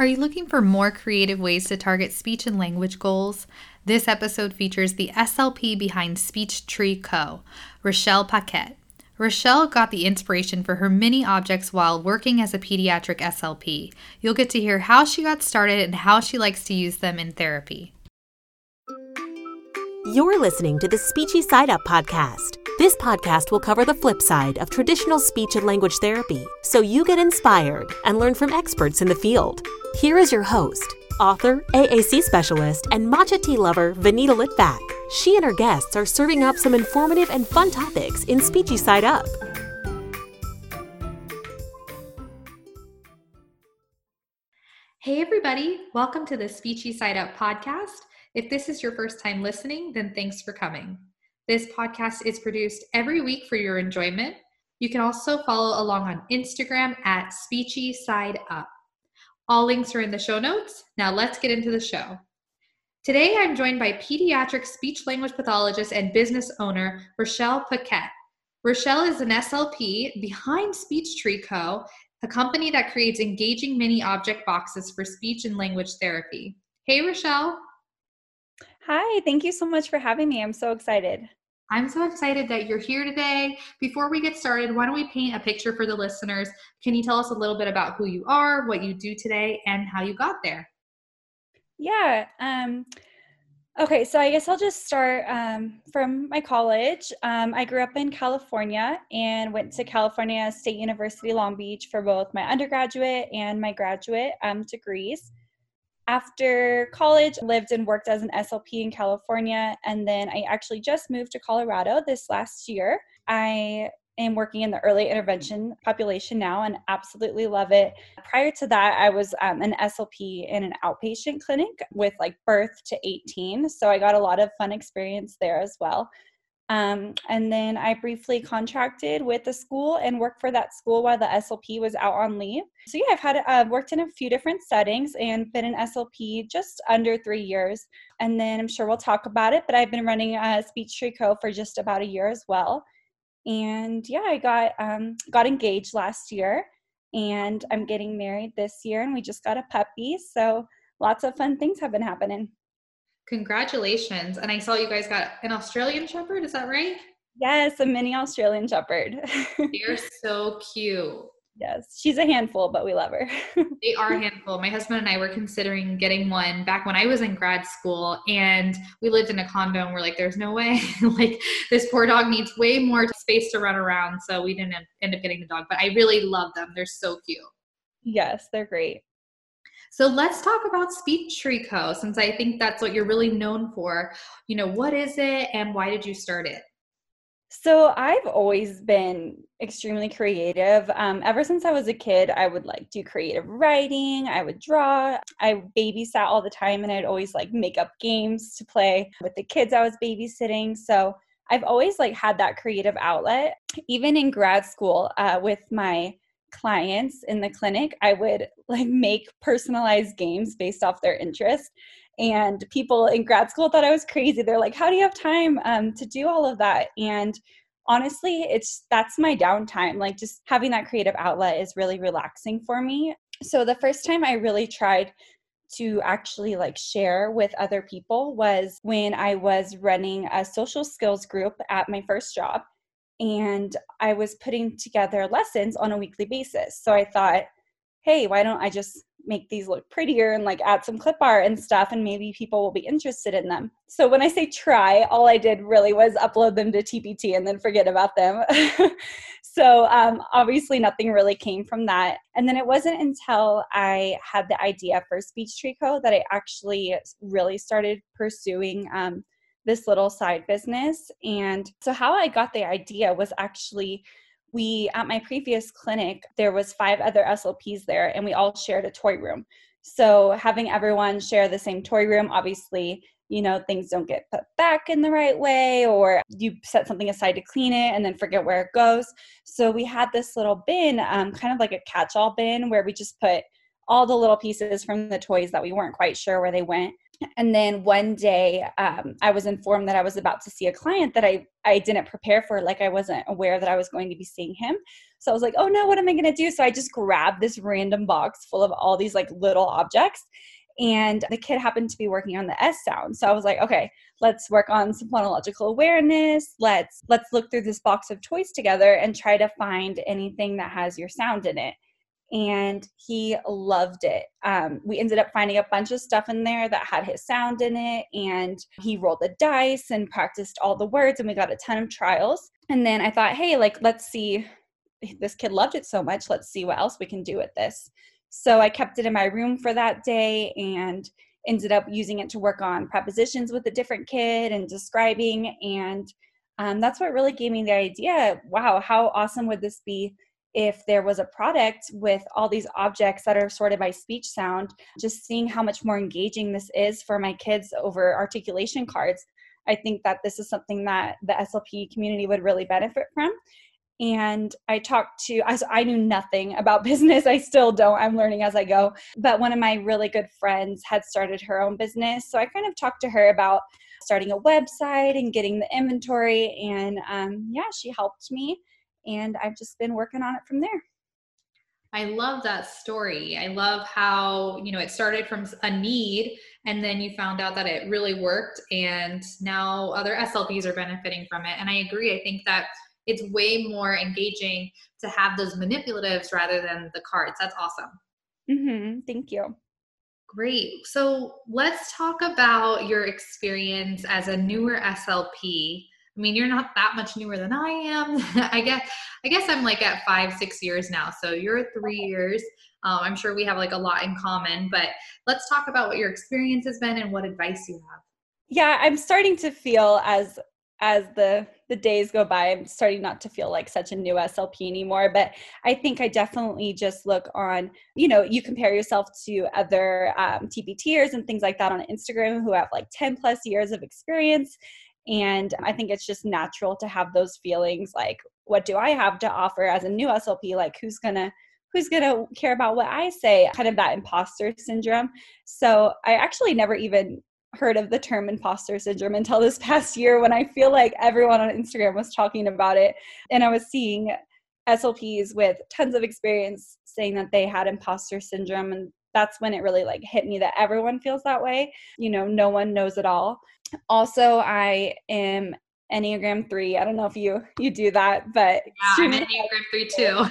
Are you looking for more creative ways to target speech and language goals? This episode features the SLP behind Speech Tree Co., Rachelle Paquette. Rachelle got the inspiration for her mini objects while working as a pediatric SLP. You'll get to hear how she got started and how she likes to use them in therapy. You're listening to the Speechy Side Up podcast. This podcast will cover the flip side of traditional speech and language therapy so you get inspired and learn from experts in the field. Here is your host, author, AAC specialist, and matcha tea lover, Vanita Litvak. She and her guests are serving up some informative and fun topics in Speechy Side Up. Hey, everybody, welcome to the Speechy Side Up podcast. If this is your first time listening, then thanks for coming. This podcast is produced every week for your enjoyment. You can also follow along on Instagram at Speechy Side Up. All links are in the show notes. Now let's get into the show. Today I'm joined by pediatric speech language pathologist and business owner Rachelle Paquette. Rachelle is an SLP behind Speech Tree Co., a company that creates engaging mini object boxes for speech and language therapy. Hey, Rachelle. Hi, thank you so much for having me. I'm so excited. I'm so excited that you're here today. Before we get started, why don't we paint a picture for the listeners? Can you tell us a little bit about who you are, what you do today, and how you got there? Yeah. Um, okay, so I guess I'll just start um, from my college. Um, I grew up in California and went to California State University Long Beach for both my undergraduate and my graduate um, degrees after college lived and worked as an slp in california and then i actually just moved to colorado this last year. I am working in the early intervention population now and absolutely love it. Prior to that i was um, an slp in an outpatient clinic with like birth to 18 so i got a lot of fun experience there as well um, and then I briefly contracted with the school and worked for that school while the SLP was out on leave. So yeah, I've had uh, worked in a few different settings and been an SLP just under three years. And then I'm sure we'll talk about it, but I've been running a Speech Tree Co for just about a year as well. And yeah, I got um, got engaged last year, and I'm getting married this year, and we just got a puppy. So lots of fun things have been happening. Congratulations. And I saw you guys got an Australian Shepherd, is that right? Yes, a mini Australian Shepherd. They're so cute. Yes, she's a handful, but we love her. they are a handful. My husband and I were considering getting one back when I was in grad school, and we lived in a condo, and we're like, "There's no way! like this poor dog needs way more space to run around." So we didn't end up getting the dog, but I really love them. They're so cute. Yes, they're great. So let's talk about Speech Tree Co. Since I think that's what you're really known for. You know, what is it and why did you start it? So I've always been extremely creative. Um, ever since I was a kid, I would like do creative writing. I would draw. I babysat all the time, and I'd always like make up games to play with the kids I was babysitting. So I've always like had that creative outlet. Even in grad school, uh, with my clients in the clinic, I would like make personalized games based off their interest. And people in grad school thought I was crazy. They're like, "How do you have time um, to do all of that?" And honestly, it's that's my downtime. Like just having that creative outlet is really relaxing for me. So the first time I really tried to actually like share with other people was when I was running a social skills group at my first job and I was putting together lessons on a weekly basis. So I thought, hey, why don't I just make these look prettier and like add some clip art and stuff and maybe people will be interested in them. So when I say try, all I did really was upload them to TPT and then forget about them. so um, obviously nothing really came from that. And then it wasn't until I had the idea for Speech Tree Co that I actually really started pursuing um, this little side business. And so how I got the idea was actually we at my previous clinic there was five other slps there and we all shared a toy room. So having everyone share the same toy room obviously you know things don't get put back in the right way or you set something aside to clean it and then forget where it goes. So we had this little bin um, kind of like a catch-all bin where we just put all the little pieces from the toys that we weren't quite sure where they went and then one day um, i was informed that i was about to see a client that i i didn't prepare for like i wasn't aware that i was going to be seeing him So I was like, oh no, what am I going to do? So I just grabbed this random box full of all these like little objects. And the kid happened to be working on the S sound. So I was like, okay, let's work on some phonological awareness. Let's let's look through this box of toys together and try to find anything that has your sound in it and he loved it. Um, we ended up finding a bunch of stuff in there that had his sound in it, and he rolled the dice and practiced all the words, and we got a ton of trials. And then I thought, hey, like, let's see, this kid loved it so much, let's see what else we can do with this. So I kept it in my room for that day and ended up using it to work on prepositions with a different kid and describing. And um, that's what really gave me the idea wow, how awesome would this be? If there was a product with all these objects that are sorted by speech sound, just seeing how much more engaging this is for my kids over articulation cards, I think that this is something that the SLP community would really benefit from. And I talked to, I, I knew nothing about business. I still don't. I'm learning as I go. But one of my really good friends had started her own business. So I kind of talked to her about starting a website and getting the inventory. And um, yeah, she helped me and I've just been working on it from there. I love that story. I love how, you know, it started from a need and then you found out that it really worked and now other SLPs are benefiting from it. And I agree. I think that it's way more engaging to have those manipulatives rather than the cards. That's awesome. Mm-hmm. Thank you. Great. So let's talk about your experience as a newer SLP I mean, you're not that much newer than I am. I guess I guess I'm like at five, six years now. So you're three years. Um, I'm sure we have like a lot in common. But let's talk about what your experience has been and what advice you have. Yeah, I'm starting to feel as as the the days go by i'm starting not to feel like such a new slp anymore but i think i definitely just look on you know you compare yourself to other um, tpters and things like that on instagram who have like 10 plus years of experience and I think it's just natural to have those feelings like, what do I have to offer as a new SLP? Like, who's going to who's going to care about what I say? Kind of that imposter syndrome. So I actually never even heard of the term imposter syndrome until this past year when I feel like everyone on Instagram was talking about it. And I was seeing SLPs with tons of experience saying that they had imposter syndrome. And that's when it really like hit me that everyone feels that way. You know, no one knows it all also i am enneagram 3 i don't know if you you do that but yeah, i'm enneagram 3 too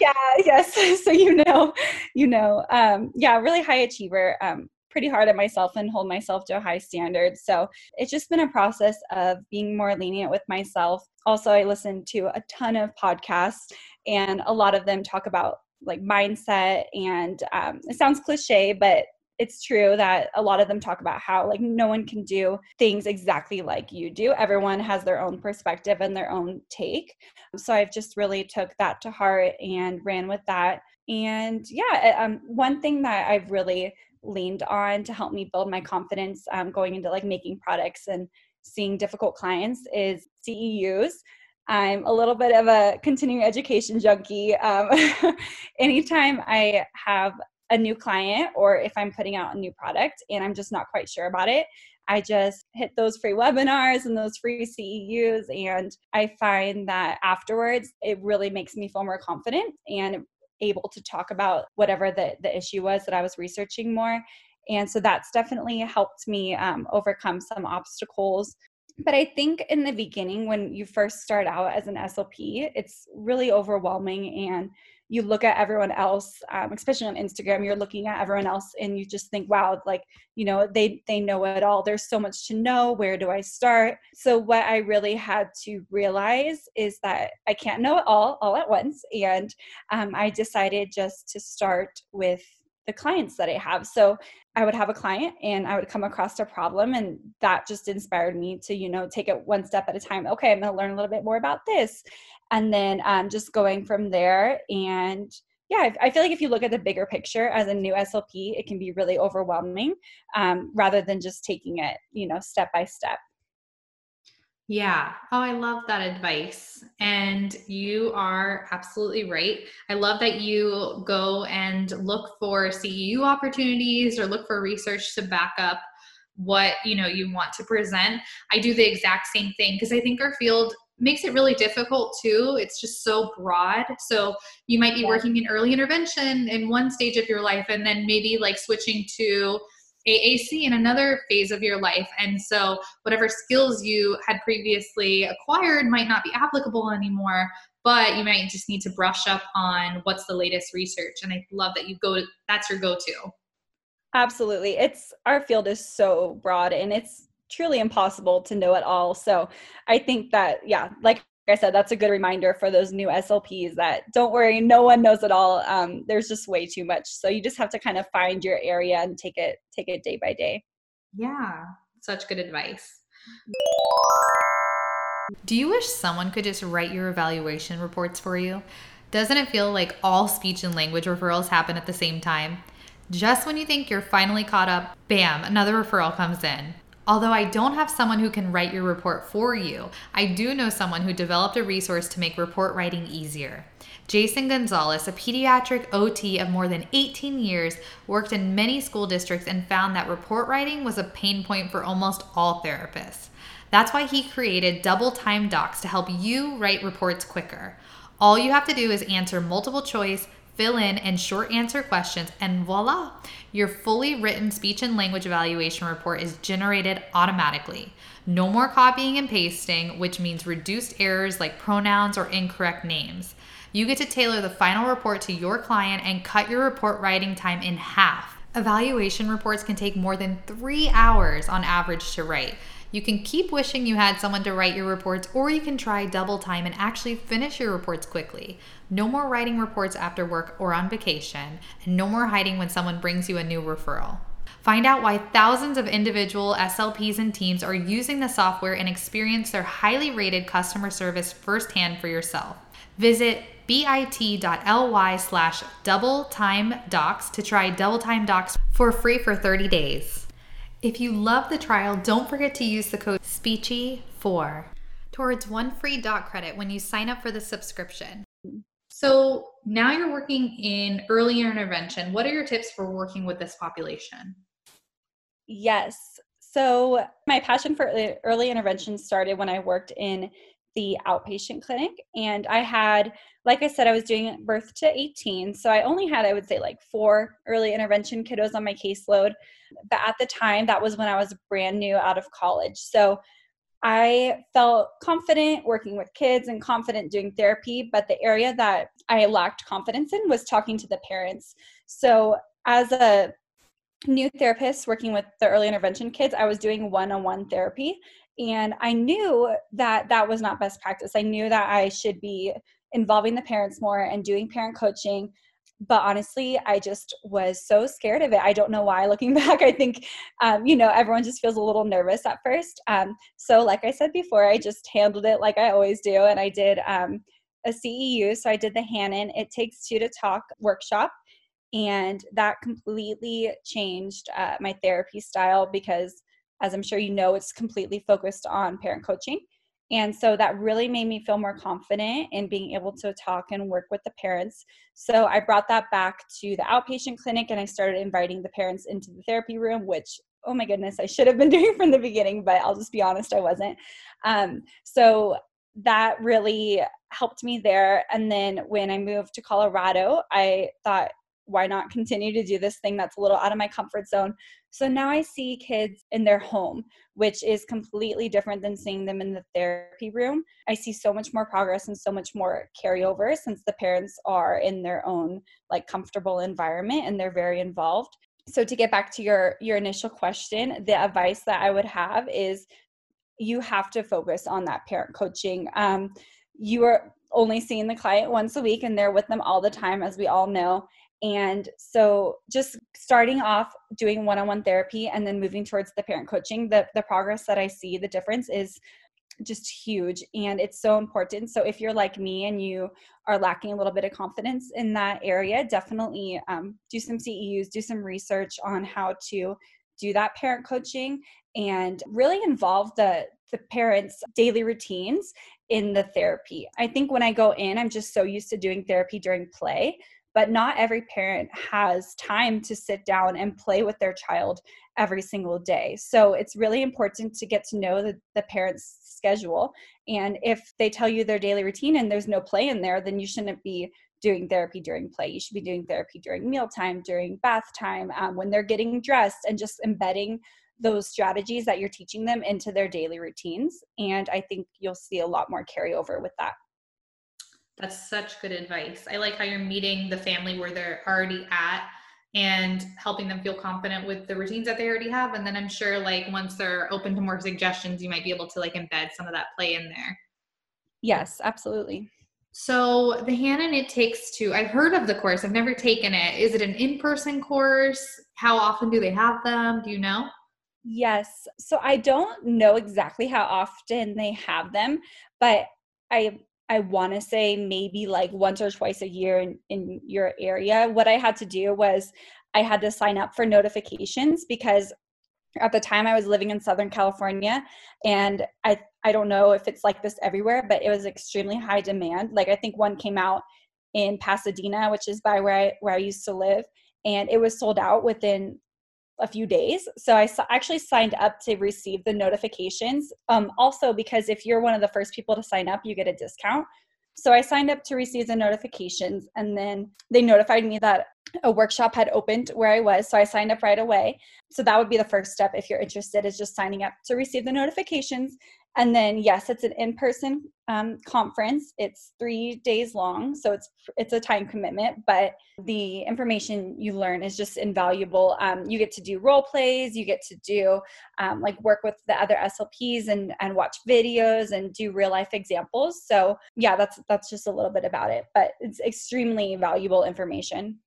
yeah yes so you know you know um yeah really high achiever um pretty hard at myself and hold myself to a high standard so it's just been a process of being more lenient with myself also i listen to a ton of podcasts and a lot of them talk about like mindset and um, it sounds cliche but it's true that a lot of them talk about how like no one can do things exactly like you do. Everyone has their own perspective and their own take. So i've just really took that to heart and ran with that. And yeah um, one thing that i've really leaned on to help me build my confidence um, going into like making products and seeing difficult clients is ceus I'm a little bit of a continuing education junkie. Um, anytime I have a new client or if I'm putting out a new product and I'm just not quite sure about it, I just hit those free webinars and those free CEUs. And I find that afterwards, it really makes me feel more confident and able to talk about whatever the, the issue was that I was researching more. And so that's definitely helped me um, overcome some obstacles. But I think in the beginning, when you first start out as an SLP, it's really overwhelming and you look at everyone else um, especially on instagram you're looking at everyone else and you just think wow like you know they they know it all. There's so much to know. Where do i start? So what i really had to realize is that i can't know it all all at once. And um, i decided just to start with the clients that I have. So I would have a client and I would come across a problem and that just inspired me to, you know, take it one step at a time. Okay, I'm going to learn a little bit more about this and then um, just going from there and yeah I, feel like if you look at the bigger picture as a new slp it can be really overwhelming um, rather than just taking it you know step by step yeah. Oh, I love that advice. And you are absolutely right. I love that you go and look for CEU opportunities or look for research to back up what, you know, you want to present. I do the exact same thing because I think our field makes it really difficult too. It's just so broad. So you might be working in early intervention in one stage of your life and then maybe like switching to AAC in another phase of your life. And so whatever skills you had previously acquired might not be applicable anymore, but you might just need to brush up on what's the latest research. And I love that you go to that's your go-to. Absolutely. It's our field is so broad and it's truly impossible to know it all. So I think that, yeah, like I said, that's a good reminder for those new SLPs that don't worry, no one knows it all. Um, there's just way too much. So you just have to kind of find your area and take it, take it day by day. Yeah, such good advice. Do you wish someone could just write your evaluation reports for you? Doesn't it feel like all speech and language referrals happen at the same time? Just when you think you're finally caught up, bam, another referral comes in. Although I don't have someone who can write your report for you, I do know someone who developed a resource to make report writing easier. Jason Gonzalez, a pediatric OT of more than 18 years, worked in many school districts and found that report writing was a pain point for almost all therapists. That's why he created Double Time Docs to help you write reports quicker. All you have to do is answer multiple choice, fill in and short answer questions, and voila, your fully written speech and language evaluation report is generated automatically. No more copying and pasting, which means reduced errors like pronouns or incorrect names. You get to tailor the final report to your client and cut your report writing time in half. Evaluation reports can take more than three hours on average to write. You can keep wishing you had someone to write your reports, or you can try double time and actually finish your reports quickly. No more writing reports after work or on vacation, and no more hiding when someone brings you a new referral. Find out why thousands of individual SLPs and teams are using the software and experience their highly rated customer service firsthand for yourself. Visit bit.ly slash double time docs to try double time docs for free for 30 days. If you love the trial, don't forget to use the code SPEECHY4 towards one free dot credit when you sign up for the subscription. So now you're working in early intervention. What are your tips for working with this population? Yes. So my passion for early intervention started when I worked in the outpatient clinic and I had like I said I was doing birth to 18 so I only had I would say like four early intervention kiddos on my caseload but at the time that was when I was brand new out of college so I felt confident working with kids and confident doing therapy, but the area that I lacked confidence in was talking to the parents. So, as a new therapist working with the early intervention kids, I was doing one on one therapy. And I knew that that was not best practice. I knew that I should be involving the parents more and doing parent coaching but honestly i just was so scared of it. I don't know why. Looking back i think um, you know everyone just feels a little nervous at first. Um, so like i said before i just handled it like i always do and i did um, a ceu so i did the Hanen. It takes two to talk workshop and that completely changed uh, my therapy style because as i'm sure you know it's completely focused on parent coaching and so that really made me feel more confident in being able to talk and work with the parents. So I brought that back to the outpatient clinic and I started inviting the parents into the therapy room, which, oh my goodness, I should have been doing from the beginning, but I'll just be honest, I wasn't. Um, so that really helped me there. And then when I moved to Colorado, I thought, why not continue to do this thing that's a little out of my comfort zone? So now I see kids in their home, which is completely different than seeing them in the therapy room. I see so much more progress and so much more carryover since the parents are in their own like comfortable environment and they're very involved. So to get back to your your initial question, the advice that I would have is you have to focus on that parent coaching. Um, you are only seeing the client once a week and they're with them all the time as we all know and so just starting off doing one-on-one therapy and then moving towards the parent coaching, the, the progress that I see, the difference is just huge and it's so important. So if you're like me and you are lacking a little bit of confidence in that area, definitely um, do some CEUs, do some research on how to do that parent coaching and really involve the the parents' daily routines in the therapy. I think when I go in, I'm just so used to doing therapy during play but not every parent has time to sit down and play with their child every single day. So it's really important to get to know the, the parent's schedule. And if they tell you their daily routine and there's no play in there, then you shouldn't be doing therapy during play. You should be doing therapy during mealtime, during bath time, um, when they're getting dressed, and just embedding those strategies that you're teaching them into their daily routines. And I think you'll see a lot more carryover with that. That's such good advice. I like how you're meeting the family where they're already at and helping them feel confident with the routines that they already have. And then I'm sure like once they're open to more suggestions, you might be able to like embed some of that play in there. Yes, absolutely. So the Hanen it Takes Two, I've heard of the course. I've never taken it. Is it an in-person course? How often do they have them? Do you know? Yes. So I don't know exactly how often they have them, but I I want to say maybe like once or twice a year in, in your area. What I had to do was I had to sign up for notifications because at the time I was living in Southern California and I I don't know if it's like this everywhere, but it was extremely high demand. Like I think one came out in Pasadena, which is by where I where I used to live, and it was sold out within a few days. So I actually signed up to receive the notifications. Um, also, because if you're one of the first people to sign up, you get a discount. So I signed up to receive the notifications, and then they notified me that a workshop had opened where I was. So I signed up right away. So that would be the first step if you're interested, is just signing up to receive the notifications. And then yes, it's an in-person um, conference. It's three days long, so it's it's a time commitment. But the information you learn is just invaluable. Um, you get to do role plays. You get to do um, like work with the other SLPs and and watch videos and do real life examples. So yeah, that's that's just a little bit about it. But it's extremely valuable information.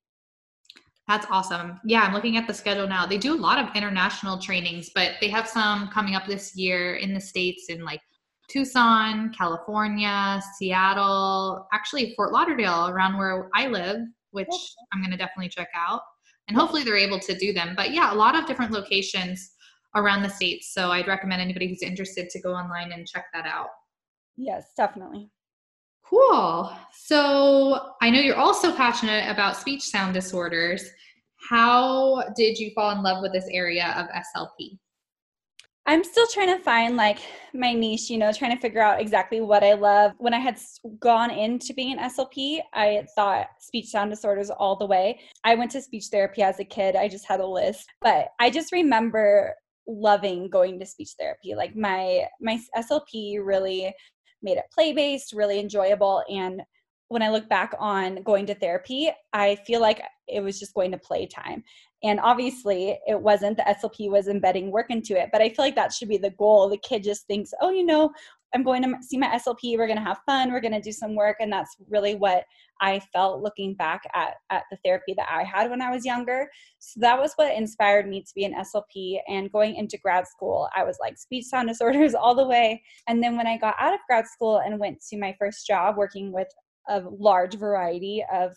That's awesome. Yeah, I'm looking at the schedule now. They do a lot of international trainings, but they have some coming up this year in the States in like Tucson, California, Seattle, actually Fort Lauderdale, around where I live, which I'm going to definitely check out. And hopefully they're able to do them. But yeah, a lot of different locations around the States. So I'd recommend anybody who's interested to go online and check that out. Yes, definitely. Cool. So I know you're also passionate about speech sound disorders. How did you fall in love with this area of SLP? I'm still trying to find like my niche, you know, trying to figure out exactly what I love. When I had gone into being an SLP, I thought speech sound disorders all the way. I went to speech therapy as a kid. I just had a list, but I just remember loving going to speech therapy. Like my my SLP really made it play based, really enjoyable. And when I look back on going to therapy, I feel like it was just going to play time. And obviously, it wasn't. The SLP was embedding work into it, but I feel like that should be the goal. The kid just thinks, oh, you know, I'm going to see my SLP. We're going to have fun. We're going to do some work. And that's really what I felt looking back at, at the therapy that I had when I was younger. So that was what inspired me to be an SLP. And going into grad school, I was like speech sound disorders all the way. And then when I got out of grad school and went to my first job working with a large variety of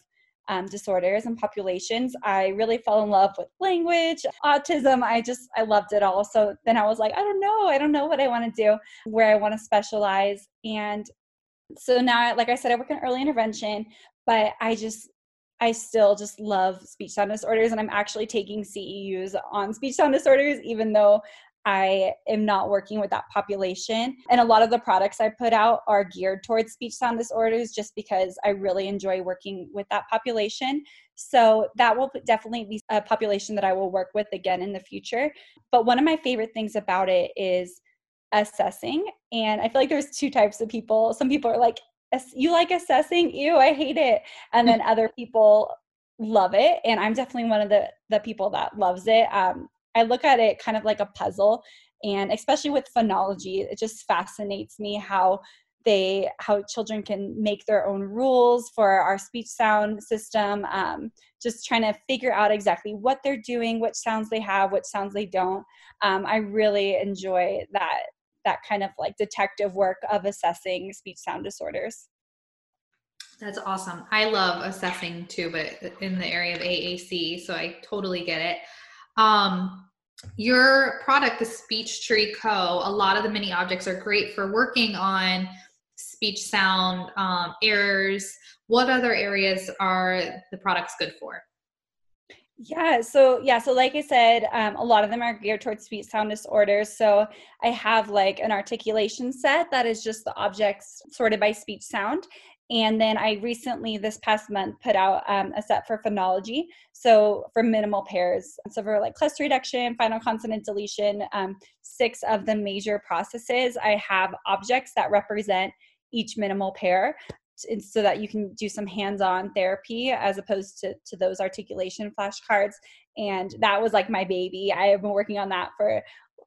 um, disorders and populations i really fell in love with language autism i just i loved it all so then i was like i don't know i don't know what i want to do where i want to specialize and so now like i said i work in early intervention but i just I still just love speech sound disorders, and I'm actually taking CEUs on speech sound disorders, even though I am not working with that population. And a lot of the products I put out are geared towards speech sound disorders just because I really enjoy working with that population. So that will definitely be a population that I will work with again in the future. But one of my favorite things about it is assessing. And I feel like there's two types of people. Some people are like, you like assessing? Ew, I hate it. And then other people love it and i'm definitely one of the the people that loves it um, I look at it kind of like a puzzle. And especially with phonology, it just fascinates me how they how children can make their own rules for our speech sound system um, just trying to figure out exactly what they're doing which sounds they have which sounds they don't um, i really enjoy that that kind of like detective work of assessing speech sound disorders that's awesome i love assessing too but in the area of aac so i totally get it um, your product, the Speech Tree Co., a lot of the mini objects are great for working on speech sound um, errors. What other areas are the products good for? Yeah, so yeah, so like I said, um, a lot of them are geared towards speech sound disorders. So I have like an articulation set that is just the objects sorted by speech sound. And then I recently, this past month, put out um, a set for phonology. So for minimal pairs, so for like cluster reduction, final consonant deletion, um, six of the major processes, I have objects that represent each minimal pair so that you can do some hands-on therapy as opposed to, to those articulation flashcards. And that was like my baby. I have been working on that for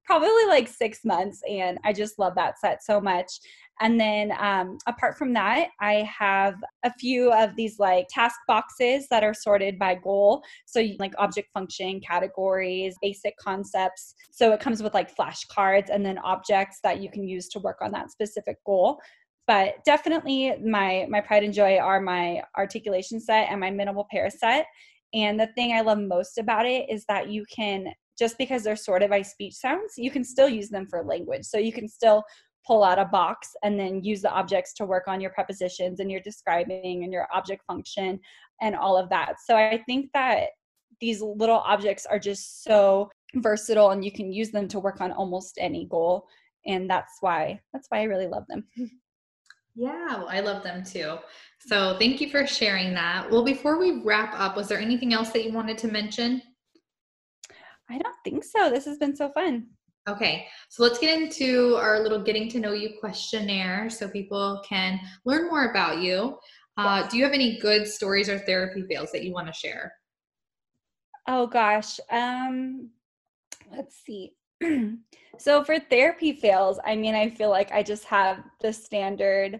probably like six months and i just love that set so much. And then um, apart from that i have a few of these like task boxes that are sorted by goal. So you, like object function categories basic concepts. So it comes with like flashcards and then objects that you can use to work on that specific goal but definitely my my pride and joy are my articulation set and my minimal pair set. And the thing i love most about it is that you can just because they're sorted by speech sounds you can still use them for language. So you can still pull out a box and then use the objects to work on your prepositions and your describing and your object function and all of that. So i think that these little objects are just so versatile and you can use them to work on almost any goal. And that's why that's why i really love them Yeah, I love them too. So thank you for sharing that. Well, before we wrap up, was there anything else that you wanted to mention? I don't think so. This has been so fun. Okay, so let's get into our little getting to know you questionnaire so people can learn more about you. Uh, do you have any good stories or therapy fails that you want to share? Oh gosh. Um, let's see. so for therapy fails, I mean, I feel like I just have the standard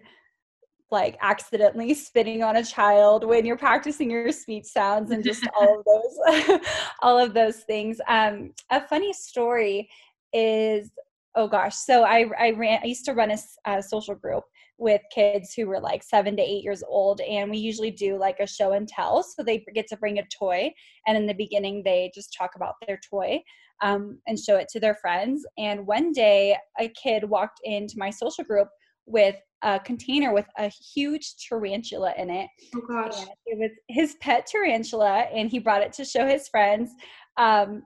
like accidentally spitting on a child when you're practicing your speech sounds and just all of those all of those things. Um, a funny story is oh gosh, so I I ran I used to run a, a social group with kids who were like seven to eight years old and we usually do like a show and tell so they get to bring a toy and in the beginning they just talk about their toy um, and show it to their friends. And one day, a kid walked into my social group with a container with a huge tarantula in it. Oh gosh. And it was his pet tarantula, and he brought it to show his friends. Um,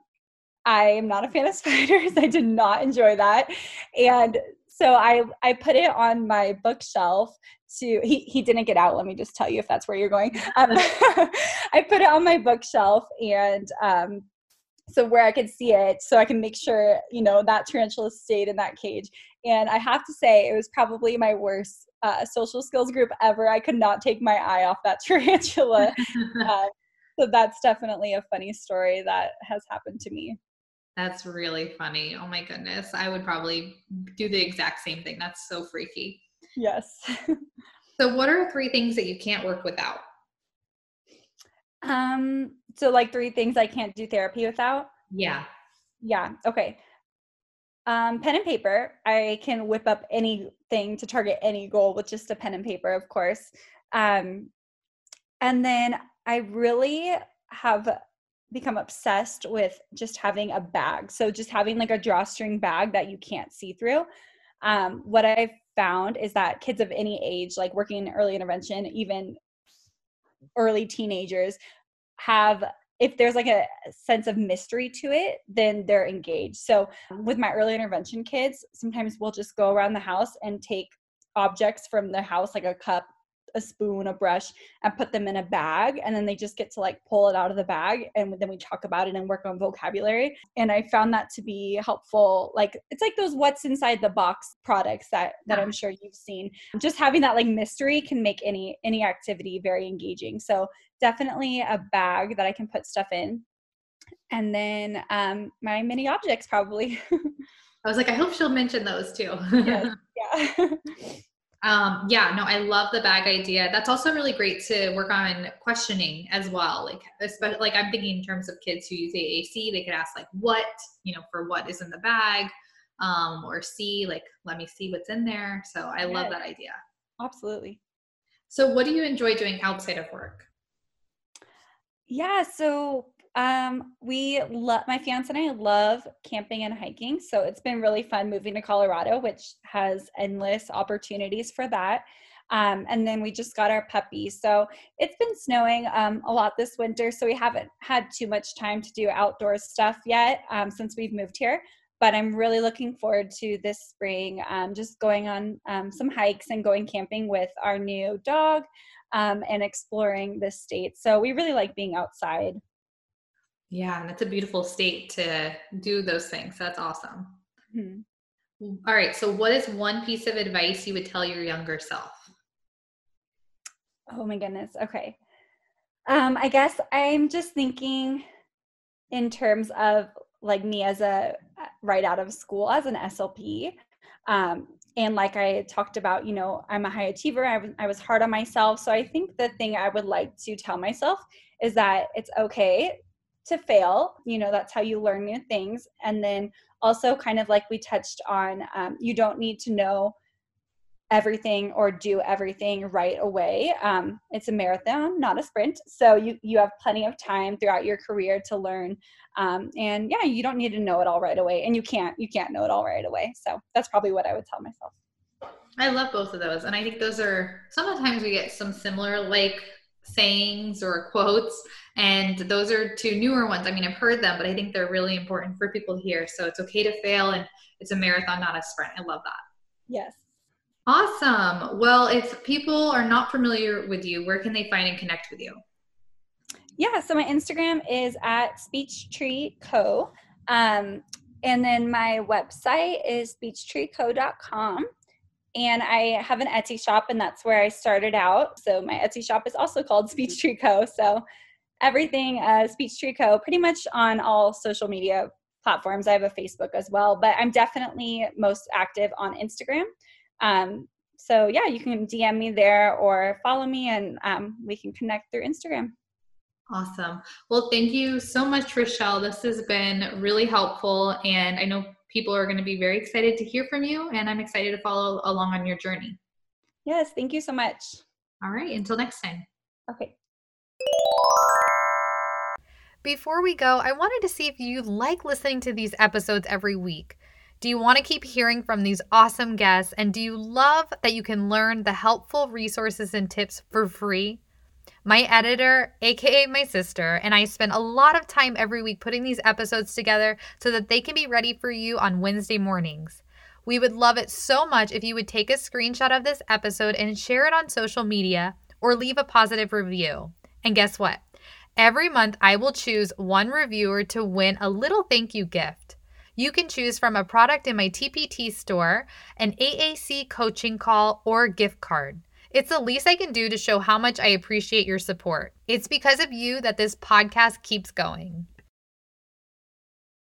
I am not a fan of spiders. I did not enjoy that. And so I I put it on my bookshelf to he he didn't get out. Let me just tell you if that's where you're going. Um, I put it on my bookshelf and um, so where I could see it, so I can make sure you know that tarantula stayed in that cage. And I have to say, it was probably my worst uh, social skills group ever. I could not take my eye off that tarantula. uh, so that's definitely a funny story that has happened to me. That's really funny. Oh my goodness. I would probably do the exact same thing. That's so freaky. Yes. so what are three things that you can't work without? Um, so like three things I can't do therapy without. Yeah. Yeah. Okay. Um, pen and paper. I can whip up anything to target any goal with just a pen and paper, of course. Um, and then I really have become obsessed with just having a bag. So just having like a drawstring bag that you can't see through. Um, what I've found is that kids of any age, like working in early intervention, even early teenagers have if there's like a sense of mystery to it, then they're engaged. So with my early intervention kids, sometimes we'll just go around the house and take objects from the house, like a cup, a spoon, a brush, and put them in a bag. And then they just get to like pull it out of the bag. And then we talk about it and work on vocabulary. And I found that to be helpful. Like it's like those what's inside the box products that that I'm sure you've seen. Just having that like mystery can make any any activity very engaging. So definitely a bag that I can put stuff in. And then um, my mini objects probably. I was like, I hope she'll mention those too. yes, yeah. Um, yeah, no, I love the bag idea. That's also really great to work on questioning as well. Like, especially like I'm thinking in terms of kids who use AAC, they could ask like, what, you know, for what is in the bag, um, or see, like, let me see what's in there. So I yes. love that idea. Absolutely. So, what do you enjoy doing outside of work? Yeah, so Um, we love my fiance and I love camping and hiking, so it's been really fun moving to Colorado, which has endless opportunities for that. Um, and then we just got our puppy. So it's been snowing um, a lot this winter, so we haven't had too much time to do outdoor stuff yet um, since we've moved here. But I'm really looking forward to this spring, um, just going on um, some hikes and going camping with our new dog and exploring the state. So we really like being outside. Yeah, and it's a beautiful state to do those things. That's awesome. Mm-hmm. All right. So, what is one piece of advice you would tell your younger self? Oh my goodness. Okay. Um, I guess I'm just thinking in terms of like me as a right out of school as an SLP. Um, and like I talked about, you know, I'm a high achiever. I was, I was hard on myself. So I think the thing I would like to tell myself is that it's okay to fail. You know, that's how you learn new things. And then also, kind of like we touched on, um, you don't need to know everything or do everything right away. Um, it's a marathon, not a sprint. So you you have plenty of time throughout your career to learn. Um, and yeah, you don't need to know it all right away, and you can't you can't know it all right away. So that's probably what I would tell myself. I love both of those, and I think those are sometimes we get some similar like sayings or quotes and those are two newer ones i mean i've heard them but i think they're really important for people here so it's okay to fail and it's a marathon not a sprint i love that yes Awesome. Well, if people are not familiar with you, where can they find and connect with you? Yeah, so my Instagram is at Speech Tree Co. Um, and then my website is speechtreeco.com. And I have an Etsy shop, and that's where I started out. So my Etsy shop is also called Speech Tree Co. So everything uh, Speech Tree Co. pretty much on all social media platforms. I have a Facebook as well, but I'm definitely most active on Instagram. Um, so yeah, you can DM me there or follow me and um, we can connect through Instagram. Awesome. Well, thank you so much, Rachelle. This has been really helpful. And I know people are going to be very excited to hear from you. And I'm excited to follow along on your journey. Yes, thank you so much. All right. Until next time. Okay. Before we go, I wanted to see if you like listening to these episodes every week. Do you want to keep hearing from these awesome guests? And do you love that you can learn the helpful resources and tips for free? My editor, aka my sister, and I spend a lot of time every week putting these episodes together so that they can be ready for you on Wednesday mornings. We would love it so much if you would take a screenshot of this episode and share it on social media or leave a positive review. And guess what? Every month, I will choose one reviewer to win a little thank you gift. You can choose from a product in my TPT store, an AAC coaching call, or gift card. It's the least I can do to show how much I appreciate your support. It's because of you that this podcast keeps going.